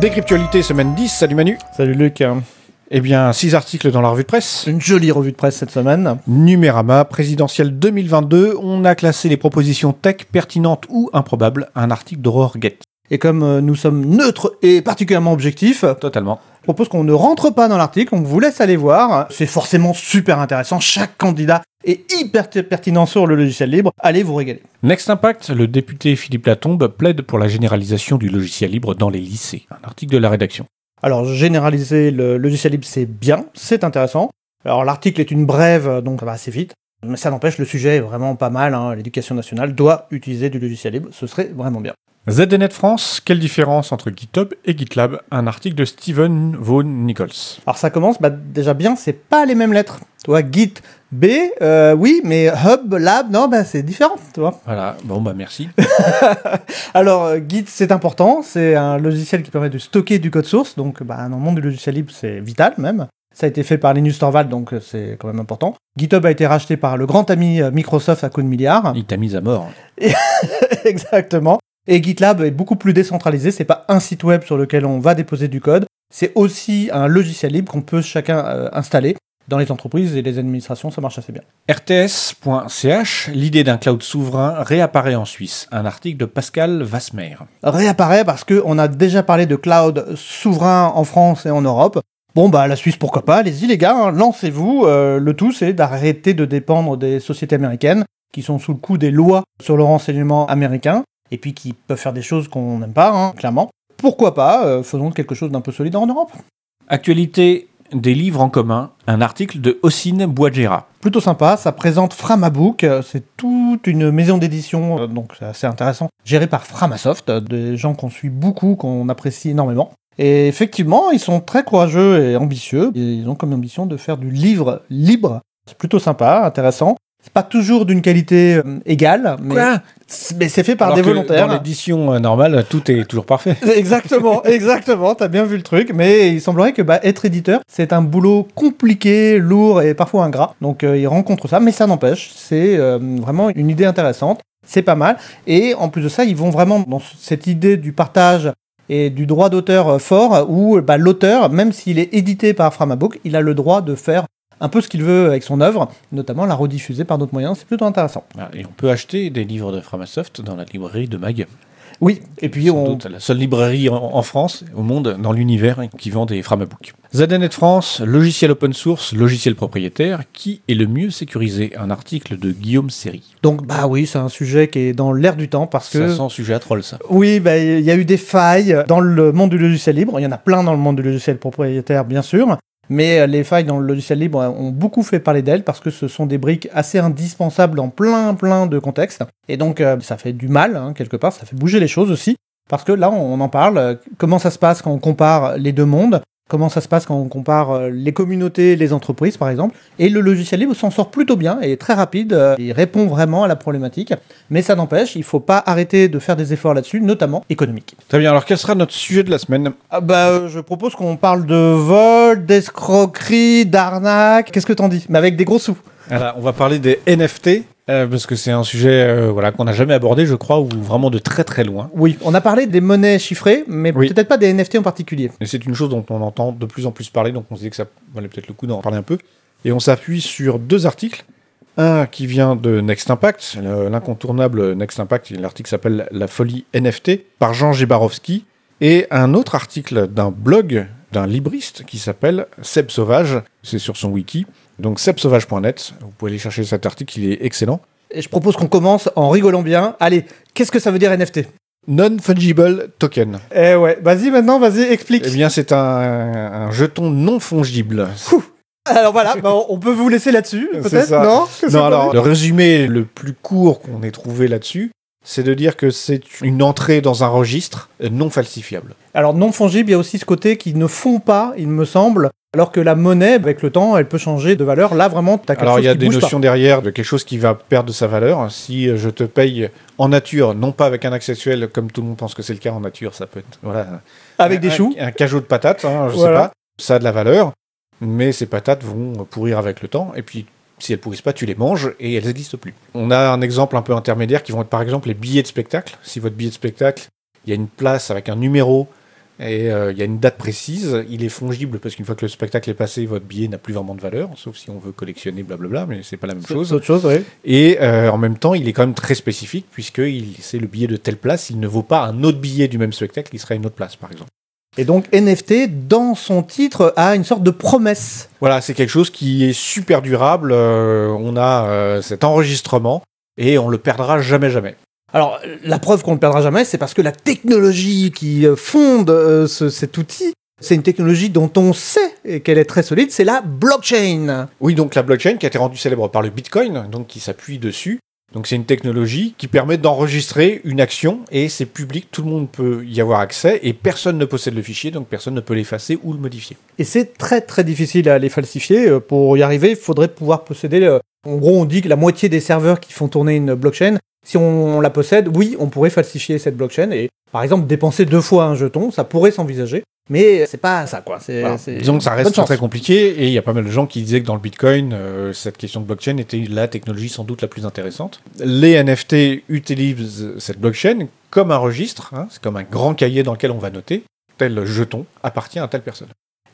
Décryptualité semaine 10, salut Manu. Salut Luc. Eh bien, six articles dans la revue de presse. Une jolie revue de presse cette semaine. Numérama, présidentielle 2022, on a classé les propositions tech pertinentes ou improbables, un article d'Aurore Get. Et comme euh, nous sommes neutres et particulièrement objectifs, Totalement. je propose qu'on ne rentre pas dans l'article, on vous laisse aller voir. C'est forcément super intéressant. Chaque candidat est hyper pertinent sur le logiciel libre. Allez vous régaler. Next Impact, le député Philippe Latombe plaide pour la généralisation du logiciel libre dans les lycées. Un article de la rédaction. Alors, généraliser le logiciel libre, c'est bien, c'est intéressant. Alors, l'article est une brève, donc ça va assez vite. Mais ça n'empêche, le sujet est vraiment pas mal. hein. L'éducation nationale doit utiliser du logiciel libre. Ce serait vraiment bien. ZDNet France, quelle différence entre GitHub et GitLab? Un article de Steven Vaughan Nichols. Alors ça commence bah, déjà bien, c'est pas les mêmes lettres. Tu vois, Git, B, euh, oui, mais Hub, Lab, non, bah, c'est différent, tu vois. Voilà, bon bah merci. Alors euh, Git, c'est important, c'est un logiciel qui permet de stocker du code source, donc bah, dans le monde du logiciel libre, c'est vital même. Ça a été fait par Linus Torvald, donc euh, c'est quand même important. GitHub a été racheté par le grand ami Microsoft à coup de milliards. Il t'a mis à mort. Exactement. Et GitLab est beaucoup plus décentralisé. C'est pas un site web sur lequel on va déposer du code. C'est aussi un logiciel libre qu'on peut chacun euh, installer. Dans les entreprises et les administrations, ça marche assez bien. RTS.ch, l'idée d'un cloud souverain réapparaît en Suisse. Un article de Pascal Vasmer. Réapparaît parce qu'on a déjà parlé de cloud souverain en France et en Europe. Bon, bah, la Suisse, pourquoi pas? Allez-y, les gars, hein, lancez-vous. Euh, le tout, c'est d'arrêter de dépendre des sociétés américaines qui sont sous le coup des lois sur le renseignement américain et puis qui peuvent faire des choses qu'on n'aime pas, hein, clairement. Pourquoi pas? Euh, Faisons quelque chose d'un peu solide en Europe. Actualité des livres en commun, un article de Ossine Boadjera. Plutôt sympa, ça présente Framabook, euh, c'est toute une maison d'édition, euh, donc c'est assez intéressant, gérée par Framasoft, euh, des gens qu'on suit beaucoup, qu'on apprécie énormément. Et effectivement, ils sont très courageux et ambitieux, et ils ont comme ambition de faire du livre libre. C'est plutôt sympa, intéressant. C'est pas toujours d'une qualité euh, égale, mais c'est- mais c'est fait par Alors des que volontaires. Dans l'édition euh, normale, tout est toujours parfait. Exactement, exactement, t'as bien vu le truc, mais il semblerait que bah, être éditeur, c'est un boulot compliqué, lourd et parfois ingrat. Donc euh, ils rencontrent ça, mais ça n'empêche, c'est euh, vraiment une idée intéressante, c'est pas mal. Et en plus de ça, ils vont vraiment dans cette idée du partage et du droit d'auteur fort, où bah, l'auteur, même s'il est édité par Framabook, il a le droit de faire un peu ce qu'il veut avec son œuvre, notamment la rediffuser par d'autres moyens, c'est plutôt intéressant. Ah, Et on peut acheter des livres de Framasoft dans la librairie de Mag. Oui, et puis Sans on, doute la seule librairie en, en France, au monde, dans l'univers, qui vend des Framabook. ZDNet France, logiciel open source, logiciel propriétaire, qui est le mieux sécurisé Un article de Guillaume Seri. Donc bah oui, c'est un sujet qui est dans l'air du temps parce que Ça sent sujet à troll, ça. oui, bah, il y a eu des failles dans le monde du logiciel libre. Il y en a plein dans le monde du logiciel propriétaire, bien sûr. Mais euh, les failles dans le logiciel libre ont beaucoup fait parler d'elles parce que ce sont des briques assez indispensables dans plein plein de contextes. Et donc euh, ça fait du mal, hein, quelque part, ça fait bouger les choses aussi. Parce que là, on en parle. euh, Comment ça se passe quand on compare les deux mondes? Comment ça se passe quand on compare euh, les communautés, les entreprises, par exemple Et le logiciel libre s'en sort plutôt bien et est très rapide. euh, Il répond vraiment à la problématique. Mais ça n'empêche, il faut pas arrêter de faire des efforts là-dessus, notamment économiques. Très bien, alors quel sera notre sujet de la semaine? Ah bah, euh, je propose qu'on parle de vol, d'escroquerie, d'arnaque. Qu'est-ce que t'en dis? Mais avec des gros sous. Alors, On va parler des NFT, euh, parce que c'est un sujet euh, voilà, qu'on n'a jamais abordé, je crois, ou vraiment de très très loin. Oui, on a parlé des monnaies chiffrées, mais Oui. peut-être pas des NFT en particulier. Et c'est une chose dont on entend de plus en plus parler, donc on se dit que ça valait peut-être le coup d'en parler un peu. Et on s'appuie sur deux articles. Un qui vient de Next Impact, le- l'incontournable Next Impact, l'article s'appelle La folie NFT, par Jean Gébarowski. Et un autre article d'un blog d'un libriste qui s'appelle Seb Sauvage, c'est sur son wiki. Donc sebsauvage.net, vous pouvez aller chercher cet article, il est excellent. Et je propose qu'on commence en rigolant bien. Allez, qu'est-ce que ça veut dire NFT Non-fungible token. Eh ouais, vas-y maintenant, vas-y, explique. Eh bien, c'est un, un jeton non fongible. Alors voilà, bah, on peut vous laisser là-dessus, peut-être, non? Non, alors, le résumé le plus court qu'on ait trouvé là-dessus, c'est de dire que c'est une entrée dans un registre non falsifiable. Alors non fongible, il y a aussi ce côté qui ne fond pas, il me semble, alors que la monnaie, avec le temps, elle peut changer de valeur. Là, vraiment, t'as quelque Alors, il y a des notions derrière de quelque chose qui va perdre de sa valeur. Si je te paye en nature, non pas avec un acte sexuel, comme tout le monde pense que c'est le cas en nature, ça peut être voilà. Avec des un, choux. Un cajot de patates, hein, je Voilà. sais pas. Ça a de la valeur, mais ces patates vont pourrir avec le temps. Et puis, si elles pourrissent pas, tu les manges et elles n'existent plus. On a un exemple un peu intermédiaire qui vont être par exemple les billets de spectacle. Si votre billet de spectacle, il y a une place avec un numéro et euh, il y a une date précise. Il est fongible parce qu'une fois que le spectacle est passé, votre billet n'a plus vraiment de valeur, sauf si on veut collectionner, blablabla, mais c'est pas la même chose. autre chose, oui. Et euh, en même temps, il est quand même très spécifique puisque il- c'est le billet de telle place, il ne vaut pas un autre billet du même spectacle qui serait à une autre place, par exemple. Et donc NFT, dans son titre, a une sorte de promesse. Voilà, c'est quelque chose qui est super durable. euh, on a cet enregistrement et on le perdra jamais, jamais. Alors, la preuve qu'on ne le perdra jamais, c'est parce que la technologie qui euh, fonde euh, ce- cet outil, c'est une technologie dont on sait qu'elle est très solide, c'est la blockchain. Oui, donc la blockchain qui a été rendue célèbre par le Bitcoin, donc qui s'appuie dessus. Donc c'est une technologie qui permet d'enregistrer une action et c'est public, tout le monde peut y avoir accès et personne ne possède le fichier, donc personne ne peut l'effacer ou le modifier. Et c'est très très difficile à les falsifier. Euh, Pour y arriver, il faudrait pouvoir posséder. En gros, on dit que la moitié des serveurs qui font tourner une blockchain, si on la possède, oui, on pourrait falsifier cette blockchain et, par exemple, dépenser deux fois un jeton, ça pourrait s'envisager. Mais c'est pas ça, quoi. Voilà. Disons que ça reste très compliqué et il y a pas mal de gens qui disaient que dans le Bitcoin, euh, cette question de blockchain était la technologie sans doute la plus intéressante. Les NFT utilisent cette blockchain comme un registre, hein, c'est comme un grand cahier dans lequel on va noter tel jeton appartient à telle personne.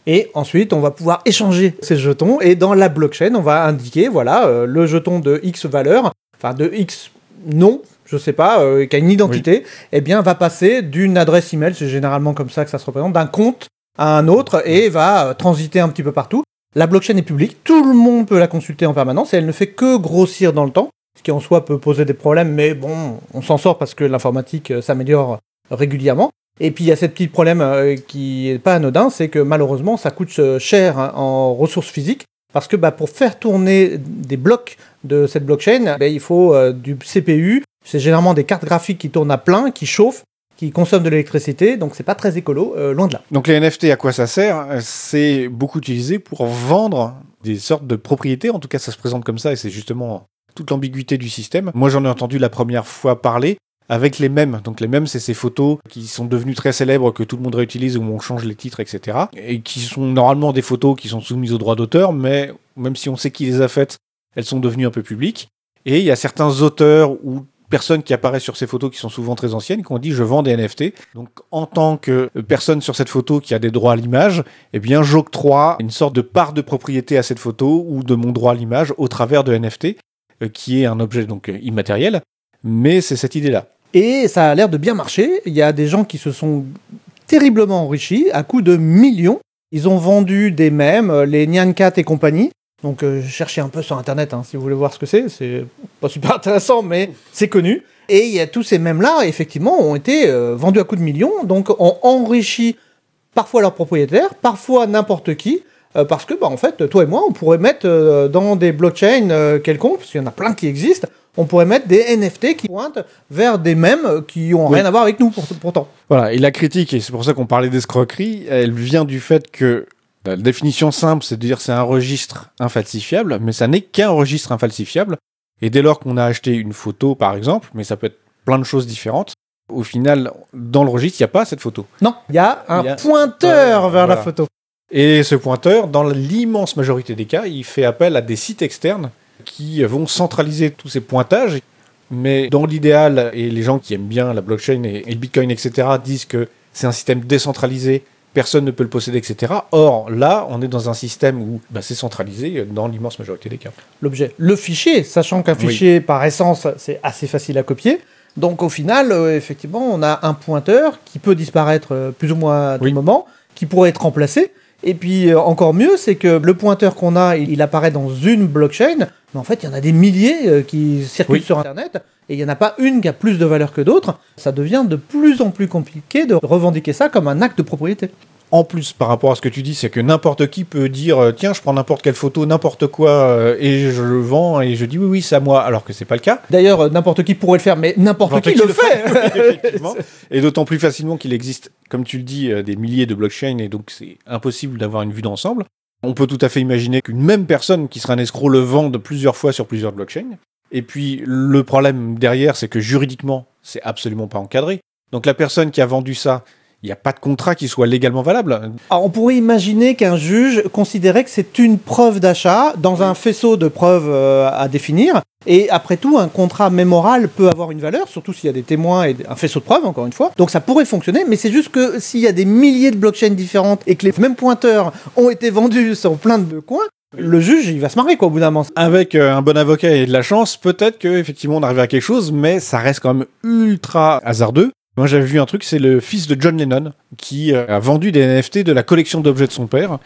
Et ensuite, on va pouvoir échanger ces jetons. Et dans la blockchain, on va indiquer, voilà, euh, le jeton de X valeur, enfin de X nom, je sais pas, euh, qui a une identité, eh bien, va passer d'une adresse email, c'est généralement comme ça que ça se représente, d'un compte à un autre et va euh, transiter un petit peu partout. La blockchain est publique, tout le monde peut la consulter en permanence et elle ne fait que grossir dans le temps, ce qui en soi peut poser des problèmes, mais bon, on s'en sort parce que l'informatique euh, s'améliore régulièrement. Et puis il y a ce petit problème qui est pas anodin, c'est que malheureusement ça coûte cher hein, en ressources physiques parce que bah, pour faire tourner des blocs de cette blockchain, bah, il faut euh, du CPU. C'est généralement des cartes graphiques qui tournent à plein, qui chauffent, qui consomment de l'électricité, donc c'est pas très écolo, euh, loin de là. Donc les NFT, à quoi ça sert? C'est beaucoup utilisé pour vendre des sortes de propriétés. En tout cas, ça se présente comme ça et c'est justement toute l'ambiguïté du système. Moi, j'en ai entendu la première fois parler avec les mêmes. Donc les mêmes, c'est ces photos qui sont devenues très célèbres, que tout le monde réutilise, où on change les titres, etc. Et qui sont normalement des photos qui sont soumises aux droits d'auteur, mais même si on sait qui les a faites, elles sont devenues un peu publiques. Et il y a certains auteurs ou personnes qui apparaissent sur ces photos qui sont souvent très anciennes, qui ont dit je vends des NFT. Donc en tant que personne sur cette photo qui a des droits à l'image, eh bien j'octroie une sorte de part de propriété à cette photo ou de mon droit à l'image au travers de NFT, euh, qui est un objet donc immatériel. Mais c'est cette idée-là. Et ça a l'air de bien marcher. Il y a des gens qui se sont terriblement enrichis à coût de millions. Ils ont vendu des mèmes, euh, les Nyan Cat et compagnie. Donc euh, cherchez un peu sur internet hein, si vous voulez voir ce que c'est. C'est pas super intéressant, mais c'est connu. Et il y a tous ces mèmes-là, effectivement, ont été euh, vendus à coups de millions, donc ont enrichi parfois leurs propriétaires, parfois n'importe qui. parce que, bah, en fait, toi et moi, on pourrait mettre dans des blockchains quelconques, parce qu'il y en a plein qui existent, on pourrait mettre des NFT qui pointent vers des mèmes qui ont Oui. rien à voir avec nous, pour- pourtant. Voilà, et la critique, et c'est pour ça qu'on parlait d'escroquerie, elle vient du fait que la définition simple, c'est de dire c'est un registre infalsifiable, mais ça n'est qu'un registre infalsifiable. Et dès lors qu'on a acheté une photo, par exemple, mais ça peut être plein de choses différentes, au final, dans le registre, il n'y a pas cette photo. Non, il y a un Il y a- pointeur Ouais, vers la photo. Et ce pointeur, dans l'immense majorité des cas, il fait appel à des sites externes qui vont centraliser tous ces pointages. Mais dans l'idéal, et les gens qui aiment bien la blockchain et, et le bitcoin, etc., disent que c'est un système décentralisé, personne ne peut le posséder, etc. Or, là, on est dans un système où bah, c'est centralisé dans l'immense majorité des cas. l'objet. Le fichier, sachant qu'un Oui. fichier par essence c'est assez facile à copier. Donc au final, euh, effectivement, on a un pointeur qui peut disparaître euh, plus ou moins à tout Oui. moment, qui pourrait être remplacé. Et puis euh, encore mieux, c'est que le pointeur qu'on a, il, il apparaît dans une blockchain, mais en fait, il y en a des milliers euh, qui circulent Oui. sur Internet, et il n'y en a pas une qui a plus de valeur que d'autres. Ça devient de plus en plus compliqué de revendiquer ça comme un acte de propriété. En plus, par rapport à ce que tu dis, c'est que n'importe qui peut dire euh, tiens, je prends n'importe quelle photo, n'importe quoi, euh, et je le vends, et je dis oui, oui, c'est à moi, alors que c'est pas le cas. D'ailleurs, n'importe qui pourrait le faire, mais n'importe qui, le fait. Effectivement. Et d'autant plus facilement qu'il existe, comme tu le dis, des milliers de blockchains et donc c'est impossible d'avoir une vue d'ensemble. On peut tout à fait imaginer qu'une même personne qui serait un escroc le vende plusieurs fois sur plusieurs blockchains. Et puis le problème derrière, c'est que juridiquement, c'est absolument pas encadré. Donc la personne qui a vendu ça, il n'y a pas de contrat qui soit légalement valable. Alors, on pourrait imaginer qu'un juge considérait que c'est une preuve d'achat dans un faisceau de preuves euh, à définir. Et après tout, un contrat mémoral peut avoir une valeur, surtout s'il y a des témoins et un faisceau de preuves, encore une fois. Donc ça pourrait fonctionner, mais c'est juste que s'il y a des milliers de blockchains différentes et que les mêmes pointeurs ont été vendus sur plein de coins, le juge, il va se marrer, quoi, au bout d'un moment. Avec euh, un bon avocat et de la chance, peut-être que effectivement on arrive à quelque chose, mais ça reste quand même ultra hasardeux. Moi, j'avais vu un truc, c'est le fils de John Lennon qui euh, a vendu des NFT de la collection d'objets de son père.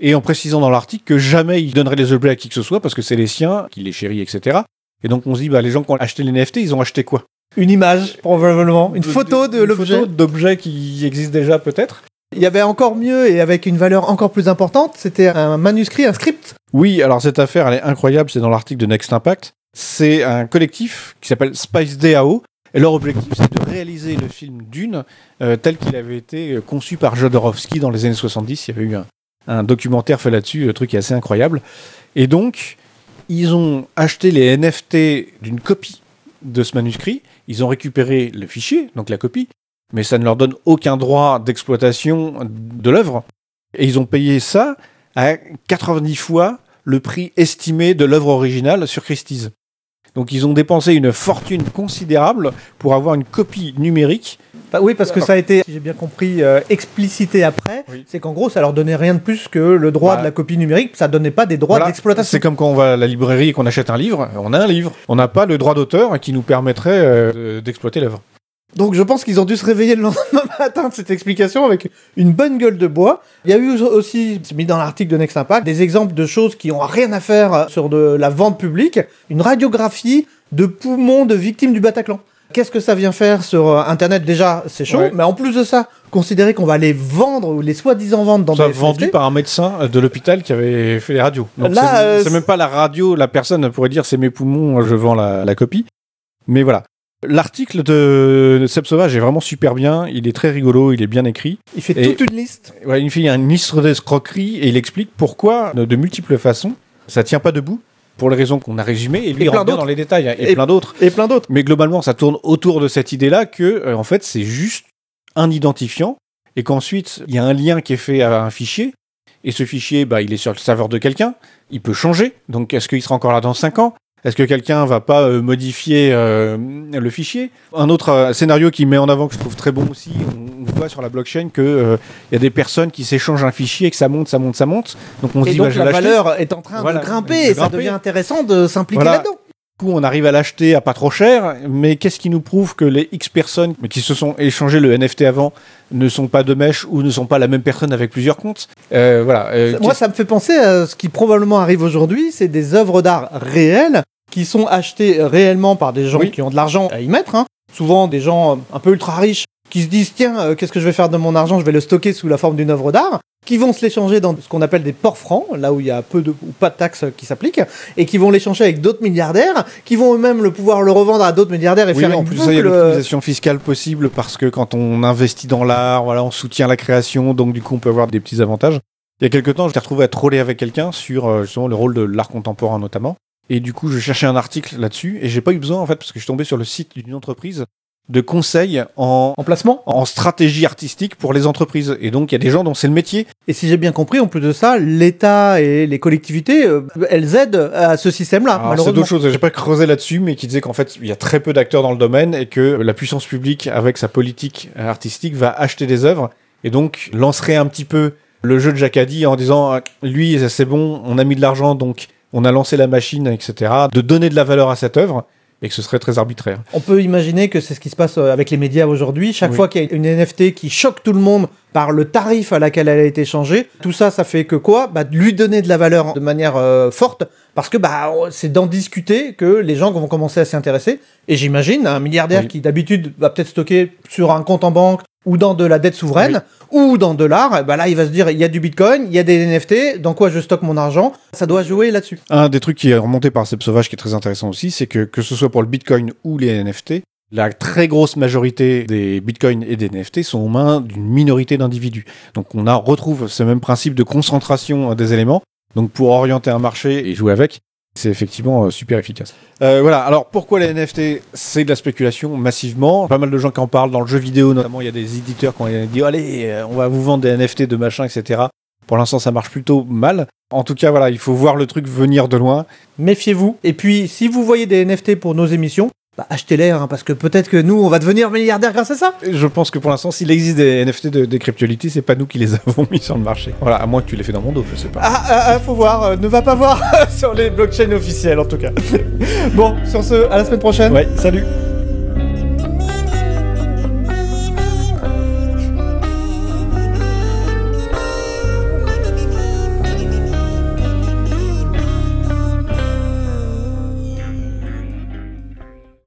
Et en précisant dans l'article que jamais il donnerait les objets à qui que ce soit parce que c'est les siens, qu'il les chérit, etc. Et donc on se dit, bah, les gens qui ont acheté les NFT, ils ont acheté quoi? Une image, probablement. Une photo de Une l'objet. photo d'objets qui existent déjà peut-être Il y avait encore mieux et avec une valeur encore plus importante, c'était un manuscrit, un script. Oui, alors cette affaire, elle est incroyable, c'est dans l'article de Next Impact. C'est un collectif qui s'appelle Spice DAO. Et leur objectif, c'est de réaliser le film Dune euh, tel qu'il avait été euh, conçu par Jodorowsky dans les années 70. Il y avait eu un, un documentaire fait là-dessus, le truc assez incroyable. Et donc, ils ont acheté les NFT d'une copie de ce manuscrit. Ils ont récupéré le fichier, donc la copie, mais ça ne leur donne aucun droit d'exploitation de l'œuvre. Et ils ont payé ça à 90 fois le prix estimé de l'œuvre originale sur Christie's. Donc ils ont dépensé une fortune considérable pour avoir une copie numérique. Bah oui, parce que ça a été, si j'ai bien compris, euh, explicité après. Oui. C'est qu'en gros, ça leur donnait rien de plus que le droit Voilà. de la copie numérique. Ça donnait pas des droits Voilà. d'exploitation. C'est comme quand on va à la librairie et qu'on achète un livre, on a un livre. On n'a pas le droit d'auteur qui nous permettrait euh, de- d'exploiter l'œuvre. Donc je pense qu'ils ont dû se réveiller le lendemain matin de cette explication avec une bonne gueule de bois. Il y a eu aussi, c'est mis dans l'article de Next Impact, des exemples de choses qui ont rien à faire sur de la vente publique. Une radiographie de poumons de victimes du Bataclan. Qu'est-ce que ça vient faire sur euh, Internet? Déjà, c'est chaud, Ouais. mais en plus de ça, considérer qu'on va les vendre ou les soi-disant vendre dans Ça des vendu par un médecin euh, de l'hôpital qui avait fait les radios. Donc Là, c'est- euh, c'est même pas la radio, la personne pourrait dire c'est mes poumons, je vends la, la copie. Mais voilà. L'article de Seb Sauvage est vraiment super bien, il est très rigolo, il est bien écrit. il fait Et- toute une liste. Ouais, il fait une liste d'escroqueries et il explique pourquoi, de, multiples façons, ça tient pas debout, pour les raisons qu'on a résumées, et lui Et plein dans les détails, hein, et, Et- plein d'autres. Et plein d'autres. Mais globalement, ça tourne autour de cette idée-là que, euh, en fait, c'est juste un identifiant et qu'ensuite, il y a un lien qui est fait à un fichier. Et ce fichier, bah, il est sur le serveur de quelqu'un. Il peut changer. Donc, est-ce qu'il sera encore là dans 5 ans? Est-ce que quelqu'un va pas euh, modifier euh, le fichier? Un autre euh, scénario qui met en avant que je trouve très bon aussi, on, voit sur la blockchain que euh, il y a des personnes qui s'échangent un fichier et que ça monte, ça monte, ça monte. Donc on se Et dit, donc bah, la valeur est en train Voilà, de grimper de et ça grimper. devient intéressant de s'impliquer Voilà. là-dedans. Du coup, on arrive à l'acheter à pas trop cher, mais qu'est-ce qui nous prouve que les X personnes qui se sont échangé le NFT avant ne sont pas de mèche ou ne sont pas la même personne avec plusieurs comptes? Euh, Voilà. euh, Moi, ça me fait penser à ce qui probablement arrive aujourd'hui, c'est des œuvres d'art réelles qui sont achetées réellement par des gens Oui. qui ont de l'argent à y mettre. hein. Souvent des gens euh, un peu ultra riches qui se disent tiens, euh, qu'est-ce que je vais faire de mon argent? Je vais le stocker sous la forme d'une œuvre d'art, qui vont se l'échanger dans ce qu'on appelle des ports francs, là où il y a peu de ou pas de taxes qui s'appliquent, et qui vont l'échanger avec d'autres milliardaires, qui vont eux-mêmes le pouvoir le revendre à d'autres milliardaires et oui, faire en une plus, ça, il y a boucle, euh, l'optimisation fiscale possible parce que quand on investit dans l'art, voilà, on soutient la création, donc du coup, on peut avoir des petits avantages. Il y a quelques temps, je t'ai retrouvé à troller avec quelqu'un sur euh, justement le rôle de l'art contemporain notamment. Et du coup, je cherchais un article là-dessus et j'ai pas eu besoin en fait parce que je suis tombé sur le site d'une entreprise de conseils en, en placement. en stratégie artistique pour les entreprises. Et donc, il y a des gens dont c'est le métier. Et si j'ai bien compris, en plus de ça, l'État et les collectivités, euh, elles aident à ce système-là, Alors, c'est d'autres choses. J'ai pas creusé là-dessus, mais qui disait qu'en fait, il y a très peu d'acteurs dans le domaine et que la puissance publique, avec sa politique artistique, va acheter des œuvres et donc lancerait un petit peu le jeu de Jacadi en disant, ah, lui, c'est bon, on a mis de l'argent, donc on a lancé la machine, etc. De donner de la valeur à cette œuvre et que ce serait très arbitraire. On peut imaginer que c'est ce qui se passe euh, avec les médias aujourd'hui. Chaque Oui. fois qu'il y a une NFT qui choque tout le monde par le tarif à laquelle elle a été changée, tout ça, ça fait que quoi? Bah, Lui donner de la valeur de manière euh, forte, parce que bah, c'est d'en discuter que les gens vont commencer à s'y intéresser. Et j'imagine un milliardaire Oui. qui d'habitude va peut-être stocker sur un compte en banque ou dans de la dette souveraine ou dans de l'art, bah là il va se dire il y a du bitcoin, il y a des NFT, dans quoi je stocke mon argent, ça doit jouer là-dessus. Un des trucs qui est remonté par Seb Sauvage qui est très intéressant aussi, c'est que que ce soit pour le Bitcoin ou les NFT, la très grosse majorité des Bitcoins et des NFT sont aux mains d'une minorité d'individus. Donc on a, retrouve ce même principe de concentration euh, des éléments. Donc pour orienter un marché et jouer avec, c'est effectivement euh, super efficace. Euh, voilà, alors pourquoi les NFT C'est de la spéculation massivement. Pas mal de gens qui en parlent dans le jeu vidéo, notamment il y a des éditeurs qui ont dit allez, euh, on va vous vendre des NFT de machin, etc. Pour l'instant, ça marche plutôt mal. En tout cas, voilà, il faut voir le truc venir de loin. Méfiez-vous. Et puis, si vous voyez des NFT pour nos émissions, bah, achetez-les, hein, parce que peut-être que nous, on va devenir milliardaires grâce à ça. Je pense que pour l'instant, s'il existe des NFT de, de Cryptuality, c'est pas nous qui les avons mis sur le marché. Voilà, à moins que tu les fait dans mon dos, je sais pas. Ah, ah, ah, faut voir, euh, ne va pas voir sur les blockchains officiels en tout cas. bon, sur ce, à la semaine prochaine. Ouais, salut